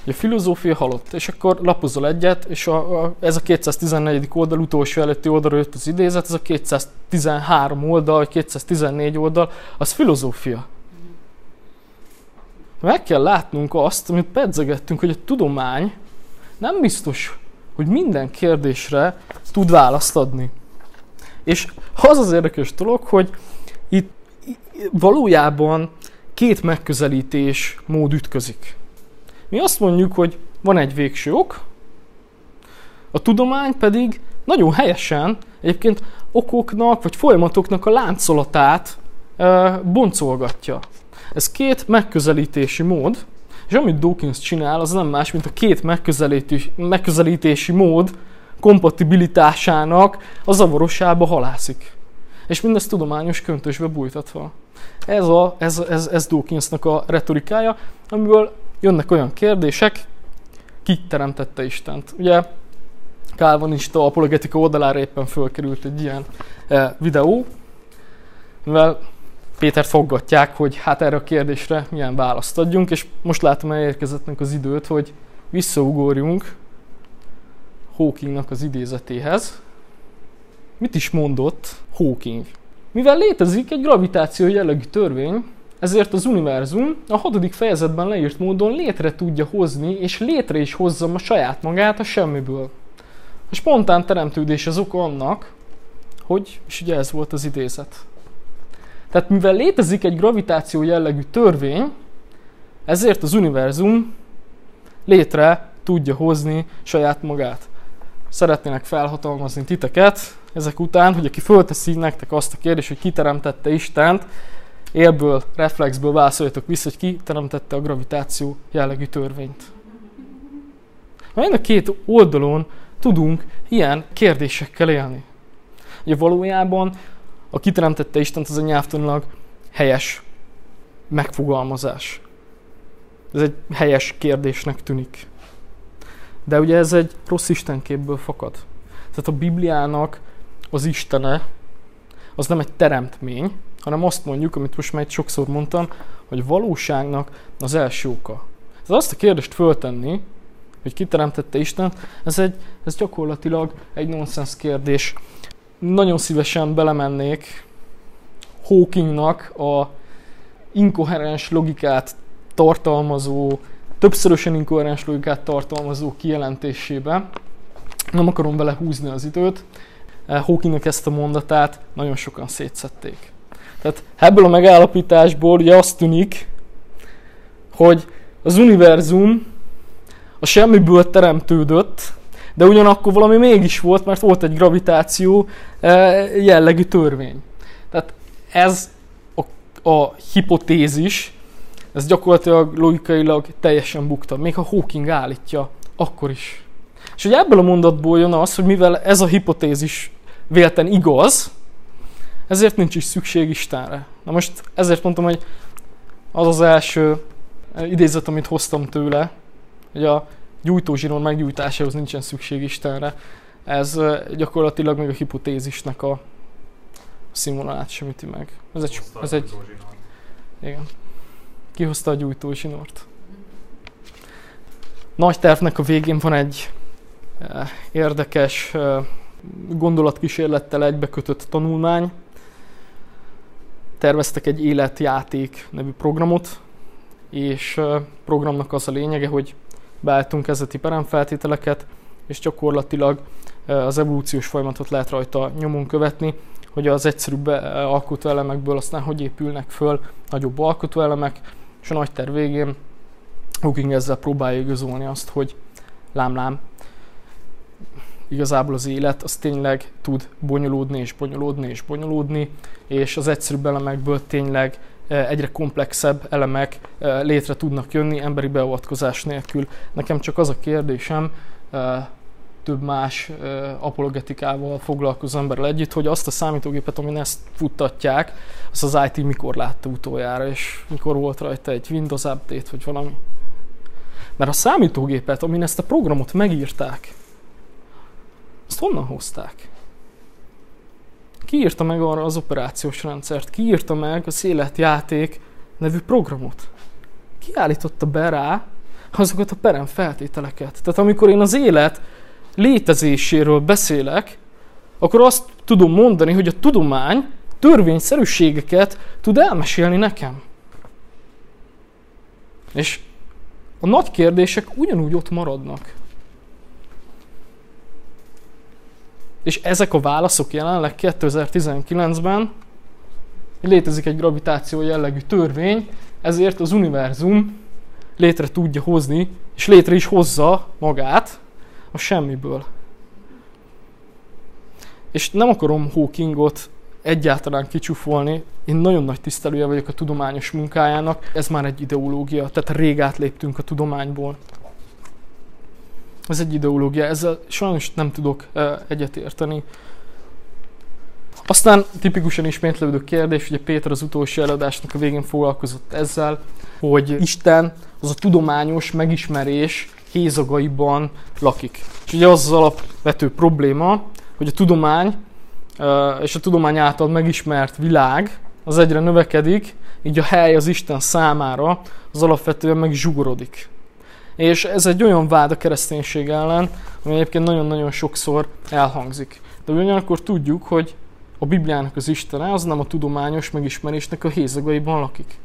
hogy a filozófia halott, és akkor lapozol egyet, és a, a, ez a 214. oldal utolsó előtti oldalra jött az idézet, ez a 213 oldal, vagy 214 oldal, az filozófia. Meg kell látnunk azt, amit pedzegettünk, hogy a tudomány nem biztos, hogy minden kérdésre tud választ adni. És az az érdekes dolog, hogy itt valójában két megközelítés mód ütközik. Mi azt mondjuk, hogy van egy végső ok, a tudomány pedig nagyon helyesen egyébként okoknak vagy folyamatoknak a láncolatát e, boncolgatja. Ez két megközelítési mód, és amit Dawkins csinál, az nem más, mint a két megközelítési, megközelítési mód kompatibilitásának a zavarosába halászik. És mindezt tudományos köntösbe bújtatva. Ez, a, ez, ez, ez Dawkinsnak a retorikája, amiből jönnek olyan kérdések, ki teremtette Istent. Ugye Calvinista apologetika oldalára éppen fölkerült egy ilyen e, videó, mivel Pétert foggatják, hogy hát erre a kérdésre milyen választ adjunk, és most látom elérkezettnek az időt, hogy visszaugorjunk Hawkingnak az idézetéhez. Mit is mondott Hawking? Mivel létezik egy gravitáció jellegű törvény, ezért az univerzum a hatodik fejezetben leírt módon létre tudja hozni, és létre is hozza a saját magát a semmiből. A spontán teremtődés az oka annak, hogy, és ugye ez volt az idézet. Tehát mivel létezik egy gravitáció jellegű törvény, ezért az univerzum létre tudja hozni saját magát. szeretnének felhatalmazni titeket ezek után, hogy aki fölteszi nektek azt a kérdést, hogy kiteremtette Istent, élből, reflexből válaszoljatok vissza, hogy ki teremtette a gravitáció jellegű törvényt. Mind a két oldalon tudunk ilyen kérdésekkel élni. Ugye valójában a kiteremtette Istent az a nyelvtanilag helyes megfogalmazás. Ez egy helyes kérdésnek tűnik. De ugye ez egy rossz istenképből fakad. Tehát a Bibliának az Istene az nem egy teremtmény, hanem azt mondjuk, amit most már sokszor mondtam, hogy valóságnak az első oka. Tehát azt a kérdést föltenni, hogy ki teremtette Isten, ez, egy, ez gyakorlatilag egy nonsens kérdés. Nagyon szívesen belemennék Hawkingnak a inkoherens logikát tartalmazó, többszörösen inkoherens logikát tartalmazó kijelentésébe. Nem akarom vele húzni az időt. Hawkingnak ezt a mondatát nagyon sokan szétszették. Tehát ebből a megállapításból ugye azt tűnik, hogy az univerzum a semmiből teremtődött, de ugyanakkor valami mégis volt, mert volt egy gravitáció eh, jellegű törvény. Tehát ez a, a hipotézis, ez gyakorlatilag logikailag teljesen bukta. Még ha Hawking állítja, akkor is. És hogy ebből a mondatból jön az, hogy mivel ez a hipotézis vélten igaz, ezért nincs is szükség Istenre. Na most ezért mondtam, hogy az az első idézet, amit hoztam tőle, hogy a gyújtózsinór meggyújtásához nincsen szükség Istenre. Ez gyakorlatilag még a hipotézisnek a színvonalát sem üti meg. Ez egy, ez egy, igen. Kihozta a gyújtózsinort. Nagy tervnek a végén van egy érdekes gondolatkísérlettel egybekötött tanulmány. Terveztek egy életjáték nevű programot, és programnak az a lényege, hogy beálltunk kezdeti peremfeltételeket, és gyakorlatilag az evolúciós folyamatot lehet rajta nyomon követni, hogy az egyszerűbb alkotóelemekből aztán hogy épülnek föl nagyobb alkotóelemek, és a nagy terv végén Hawking ezzel próbálja igazolni azt, hogy lám-lám, igazából az élet az tényleg tud bonyolódni és bonyolódni és bonyolódni, és az egyszerűbb elemekből tényleg egyre komplexebb elemek létre tudnak jönni emberi beavatkozás nélkül. Nekem csak az a kérdésem, több más apologetikával foglalkozó emberrel együtt, hogy azt a számítógépet, amin ezt futtatják, az az IT mikor látta utoljára, és mikor volt rajta egy Windows update, vagy valami. Mert a számítógépet, amin ezt a programot megírták, azt honnan hozták? Ki írta meg arra az operációs rendszert? Ki írta meg az életjáték nevű programot? Ki állította be rá azokat a perem feltételeket? Tehát amikor én az élet létezéséről beszélek, akkor azt tudom mondani, hogy a tudomány törvényszerűségeket tud elmesélni nekem. És a nagy kérdések ugyanúgy ott maradnak. És ezek a válaszok jelenleg 2019-ben létezik egy gravitáció jellegű törvény, ezért az univerzum létre tudja hozni, és létre is hozza magát a semmiből. És nem akarom Hawkingot egyáltalán kicsúfolni, én nagyon nagy tisztelője vagyok a tudományos munkájának, ez már egy ideológia, tehát rég átléptünk a tudományból. Ez egy ideológia, ezzel sajnos nem tudok egyetérteni. Aztán tipikusan ismétlődő kérdés, ugye Péter az utolsó előadásnak a végén foglalkozott ezzel, hogy Isten az a tudományos megismerés hézagaiban lakik. És ugye az az alapvető probléma, hogy a tudomány és a tudomány által megismert világ az egyre növekedik, így a hely az Isten számára az alapvetően meg zsugorodik. És ez egy olyan vád a kereszténység ellen, ami egyébként nagyon-nagyon sokszor elhangzik. De ugyanakkor tudjuk, hogy a Bibliának az Istene az nem a tudományos megismerésnek a hézagaiban lakik.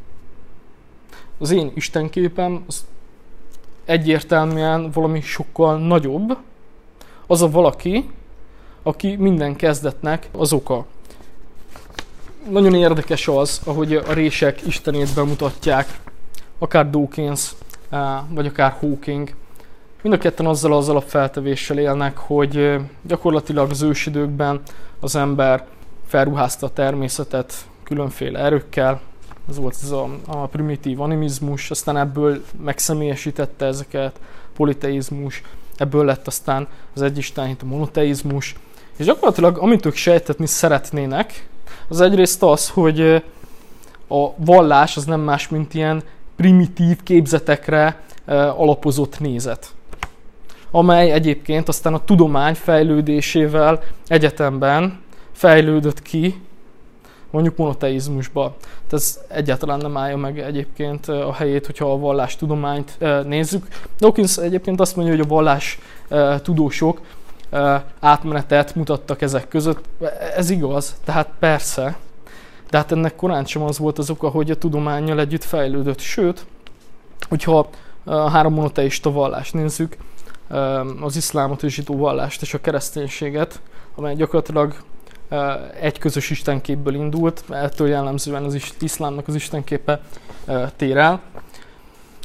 Az én Istenképem az egyértelműen valami sokkal nagyobb, az a valaki, aki minden kezdetnek az oka. Nagyon érdekes az, ahogy a rések istenét bemutatják, akár Dawkins, vagy akár Hawking. Mind a ketten azzal az alapfeltevéssel élnek, hogy gyakorlatilag az ősidőkben az ember felruházta a természetet különféle erőkkel, ez volt ez a, a primitív animizmus, aztán ebből megszemélyesítette ezeket, politeizmus, ebből lett aztán az egyistenhit, a monoteizmus, és gyakorlatilag amit ők sejtetni szeretnének, az egyrészt az, hogy a vallás az nem más, mint ilyen primitív képzetekre alapozott nézet amely egyébként aztán a tudomány fejlődésével egyetemben fejlődött ki, mondjuk monoteizmusba. Tehát ez egyáltalán nem állja meg egyébként a helyét, hogyha a vallás tudományt nézzük. Dawkins egyébként azt mondja, hogy a vallás tudósok átmenetet mutattak ezek között. Ez igaz, tehát persze, de hát ennek korán sem az volt az oka, hogy a tudományjal együtt fejlődött. Sőt, hogyha a három monoteista vallást nézzük, az iszlámot, a zsidó vallást és a kereszténységet, amely gyakorlatilag egy közös istenképből indult, ettől jellemzően az iszlámnak az istenképe tér el.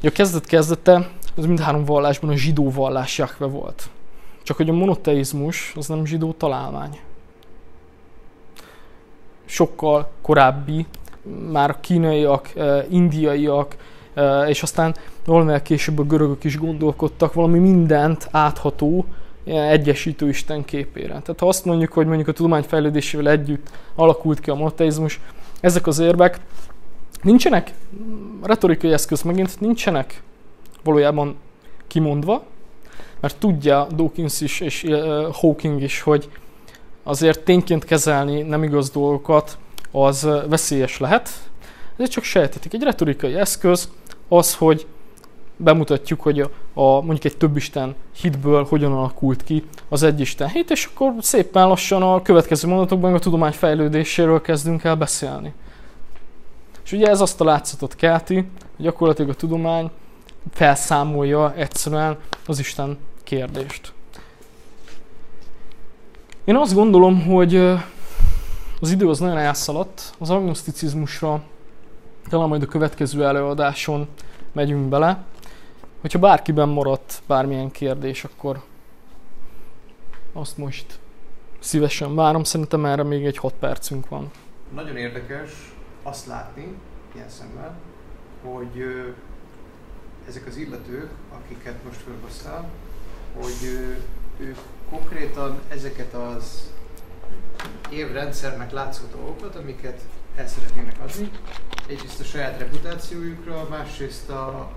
A kezdet kezdete az mindhárom vallásban a zsidó vallás Jahve volt. Csak hogy a monoteizmus az nem zsidó találmány. Sokkal korábbi, már a kínaiak, indiaiak, és aztán valamivel később a görögök is gondolkodtak valami mindent átható, egyesítő Isten képére. Tehát ha azt mondjuk, hogy mondjuk a tudomány fejlődésével együtt alakult ki a monoteizmus, ezek az érvek nincsenek, retorikai eszköz megint nincsenek valójában kimondva, mert tudja Dawkins is és Hawking is, hogy azért tényként kezelni nem igaz dolgokat, az veszélyes lehet. Ez csak sejtetik. Egy retorikai eszköz az, hogy bemutatjuk, hogy a, a mondjuk egy többisten hitből hogyan alakult ki az egyisten hit, és akkor szépen lassan a következő mondatokban a tudomány fejlődéséről kezdünk el beszélni. És ugye ez azt a látszatot kelti, hogy gyakorlatilag a tudomány felszámolja egyszerűen az Isten kérdést. Én azt gondolom, hogy az idő az nagyon elszaladt, az agnoszticizmusra talán majd a következő előadáson megyünk bele. Hogyha bárkiben maradt bármilyen kérdés, akkor azt most szívesen várom. Szerintem erre még egy 6 percünk van. Nagyon érdekes azt látni, ilyen szemmel, hogy ezek az illetők, akiket most felhoztál, hogy ők konkrétan ezeket az évrendszernek látszó dolgokat, amiket el szeretnének adni, egyrészt a saját reputációjukra, másrészt a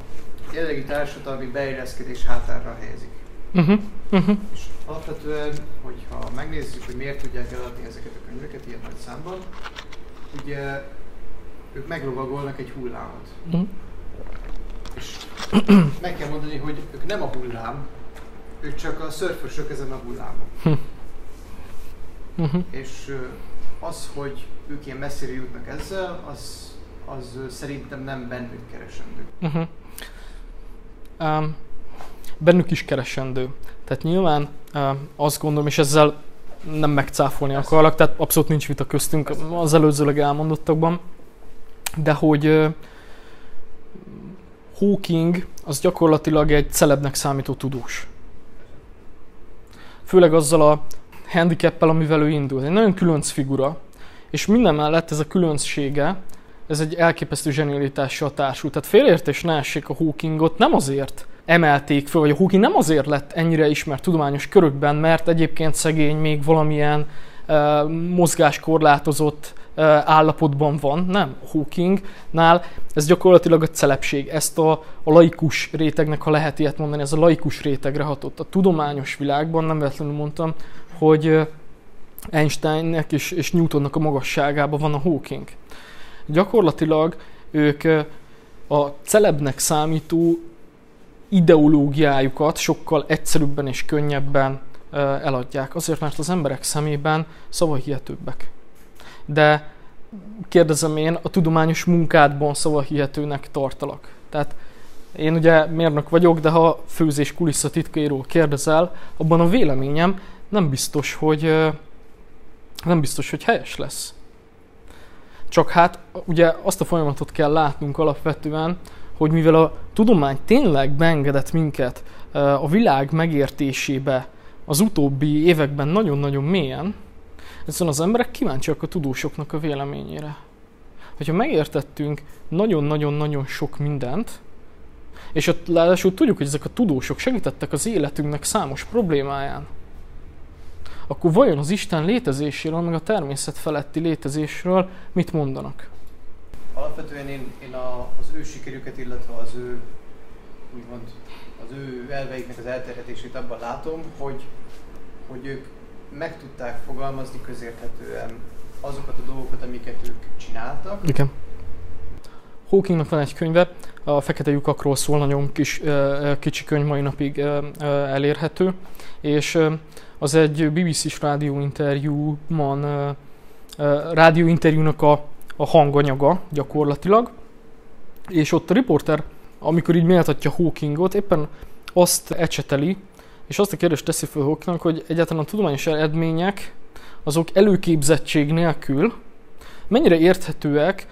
jelenlegi társadalmi beilleszkedés hátárra helyezik. Uh-huh. Uh-huh. És alapvetően, hogyha megnézzük, hogy miért tudják eladni ezeket a könyveket ilyen nagy számban, ugye ők meglovagolnak egy hullámot. Uh-huh. És meg kell mondani, hogy ők nem a hullám, ők csak a szörfösök ezen a hullámon. Uh-huh. És az, hogy ők ilyen messzire jutnak ezzel, az, az szerintem nem bennük keresendő. Uh-huh um, bennük is keresendő. Tehát nyilván um, azt gondolom, és ezzel nem megcáfolni akarlak, tehát abszolút nincs vita köztünk az előzőleg elmondottakban, de hogy uh, Hawking az gyakorlatilag egy celebnek számító tudós. Főleg azzal a handicappel, amivel ő indul. Egy nagyon különc figura, és minden mellett ez a különbsége ez egy elképesztő zsenialitással társult. Tehát félértés ne essék a Hawkingot, nem azért emelték föl, vagy a Hawking nem azért lett ennyire ismert tudományos körökben, mert egyébként szegény még valamilyen uh, mozgáskorlátozott állapotban van, nem. Hawkingnál ez gyakorlatilag a celebség, ezt a, a laikus rétegnek, ha lehet ilyet mondani, ez a laikus rétegre hatott. A tudományos világban nem véletlenül mondtam, hogy Einsteinnek és, és Newtonnak a magasságában van a Hawking gyakorlatilag ők a celebnek számító ideológiájukat sokkal egyszerűbben és könnyebben eladják. Azért, mert az emberek szemében szavahihetőbbek. De kérdezem én, a tudományos munkádban szavahihetőnek tartalak. Tehát én ugye mérnök vagyok, de ha főzés kulisszatitkairól kérdezel, abban a véleményem nem biztos, hogy nem biztos, hogy helyes lesz. Csak hát ugye azt a folyamatot kell látnunk alapvetően, hogy mivel a tudomány tényleg beengedett minket a világ megértésébe az utóbbi években nagyon-nagyon mélyen, egyszerűen az emberek kíváncsiak a tudósoknak a véleményére. Hogyha megértettünk nagyon-nagyon-nagyon sok mindent, és ott ráadásul tudjuk, hogy ezek a tudósok segítettek az életünknek számos problémáján, akkor vajon az Isten létezéséről, meg a természet feletti létezésről mit mondanak? Alapvetően én, én a, az ő sikerüket, illetve az ő úgymond az ő elveiknek az elterjedését abban látom, hogy, hogy ők meg tudták fogalmazni közérthetően azokat a dolgokat, amiket ők csináltak. Igen. Hawkingnak van egy könyve, a Fekete lyukakról szól, nagyon kis, kicsi könyv, mai napig elérhető, és az egy BBC-s rádióinterjúban, rádióinterjúnak a, a hanganyaga gyakorlatilag, és ott a riporter, amikor így méltatja Hawkingot, éppen azt ecseteli, és azt a kérdést teszi fel Hawkingnak, hogy egyáltalán a tudományos eredmények azok előképzettség nélkül mennyire érthetőek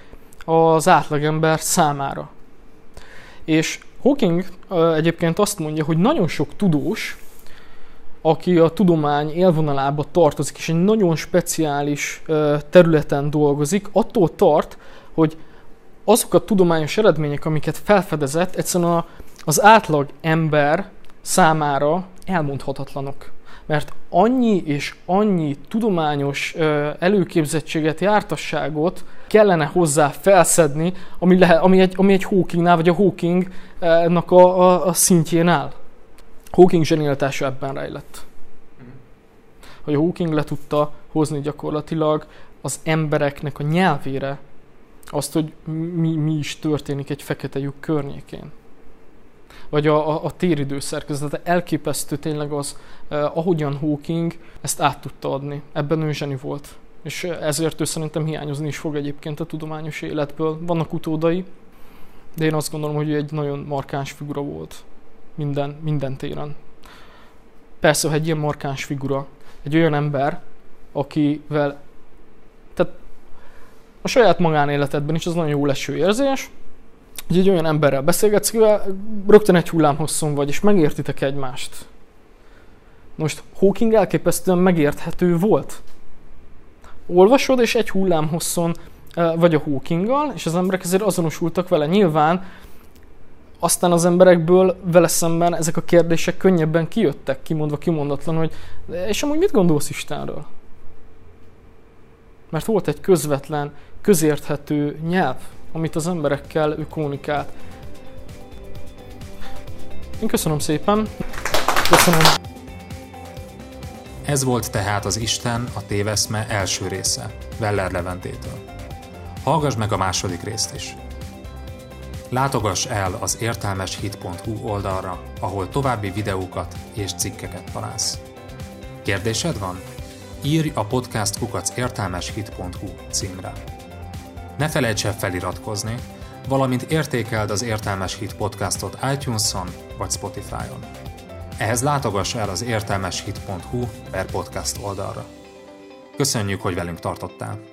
az átlagember számára. És Hawking egyébként azt mondja, hogy nagyon sok tudós, aki a tudomány élvonalába tartozik, és egy nagyon speciális területen dolgozik, attól tart, hogy azok a tudományos eredmények, amiket felfedezett, egyszerűen az átlag ember számára elmondhatatlanok. Mert annyi és annyi tudományos előképzettséget, jártasságot kellene hozzá felszedni, ami, lehet, ami, egy, ami egy Hawkingnál, vagy a Hawkingnak a, a, a szintjén áll. Hawking zsenialitása ebben rejlett. Hogy a Hawking le tudta hozni gyakorlatilag az embereknek a nyelvére azt, hogy mi, mi is történik egy fekete lyuk környékén. Vagy a, a, a téridő szerkezete elképesztő tényleg az, eh, ahogyan Hawking ezt át tudta adni. Ebben ő zseni volt. És ezért ő szerintem hiányozni is fog egyébként a tudományos életből. Vannak utódai, de én azt gondolom, hogy egy nagyon markáns figura volt minden, minden téren. Persze, ha egy ilyen markáns figura, egy olyan ember, akivel, tehát a saját magánéletedben is az nagyon jó leső érzés, hogy egy olyan emberrel beszélgetsz, akivel rögtön egy hullámhosszon vagy, és megértitek egymást. Most Hawking elképesztően megérthető volt. Olvasod, és egy hullámhosszon eh, vagy a Hawkinggal, és az emberek ezért azonosultak vele. Nyilván aztán az emberekből vele szemben ezek a kérdések könnyebben kijöttek, kimondva kimondatlan, hogy és amúgy mit gondolsz Istenről? Mert volt egy közvetlen, közérthető nyelv, amit az emberekkel ő kommunikált. Én köszönöm szépen. Köszönöm. Ez volt tehát az Isten a téveszme első része, Veller Leventétől. Hallgass meg a második részt is. Látogass el az értelmeshit.hu oldalra, ahol további videókat és cikkeket találsz. Kérdésed van? Írj a podcast kukac értelmeshit.hu címre. Ne felejts el feliratkozni, valamint értékeld az Értelmes Hit podcastot iTunes-on vagy Spotify-on. Ehhez látogass el az értelmeshit.hu per podcast oldalra. Köszönjük, hogy velünk tartottál!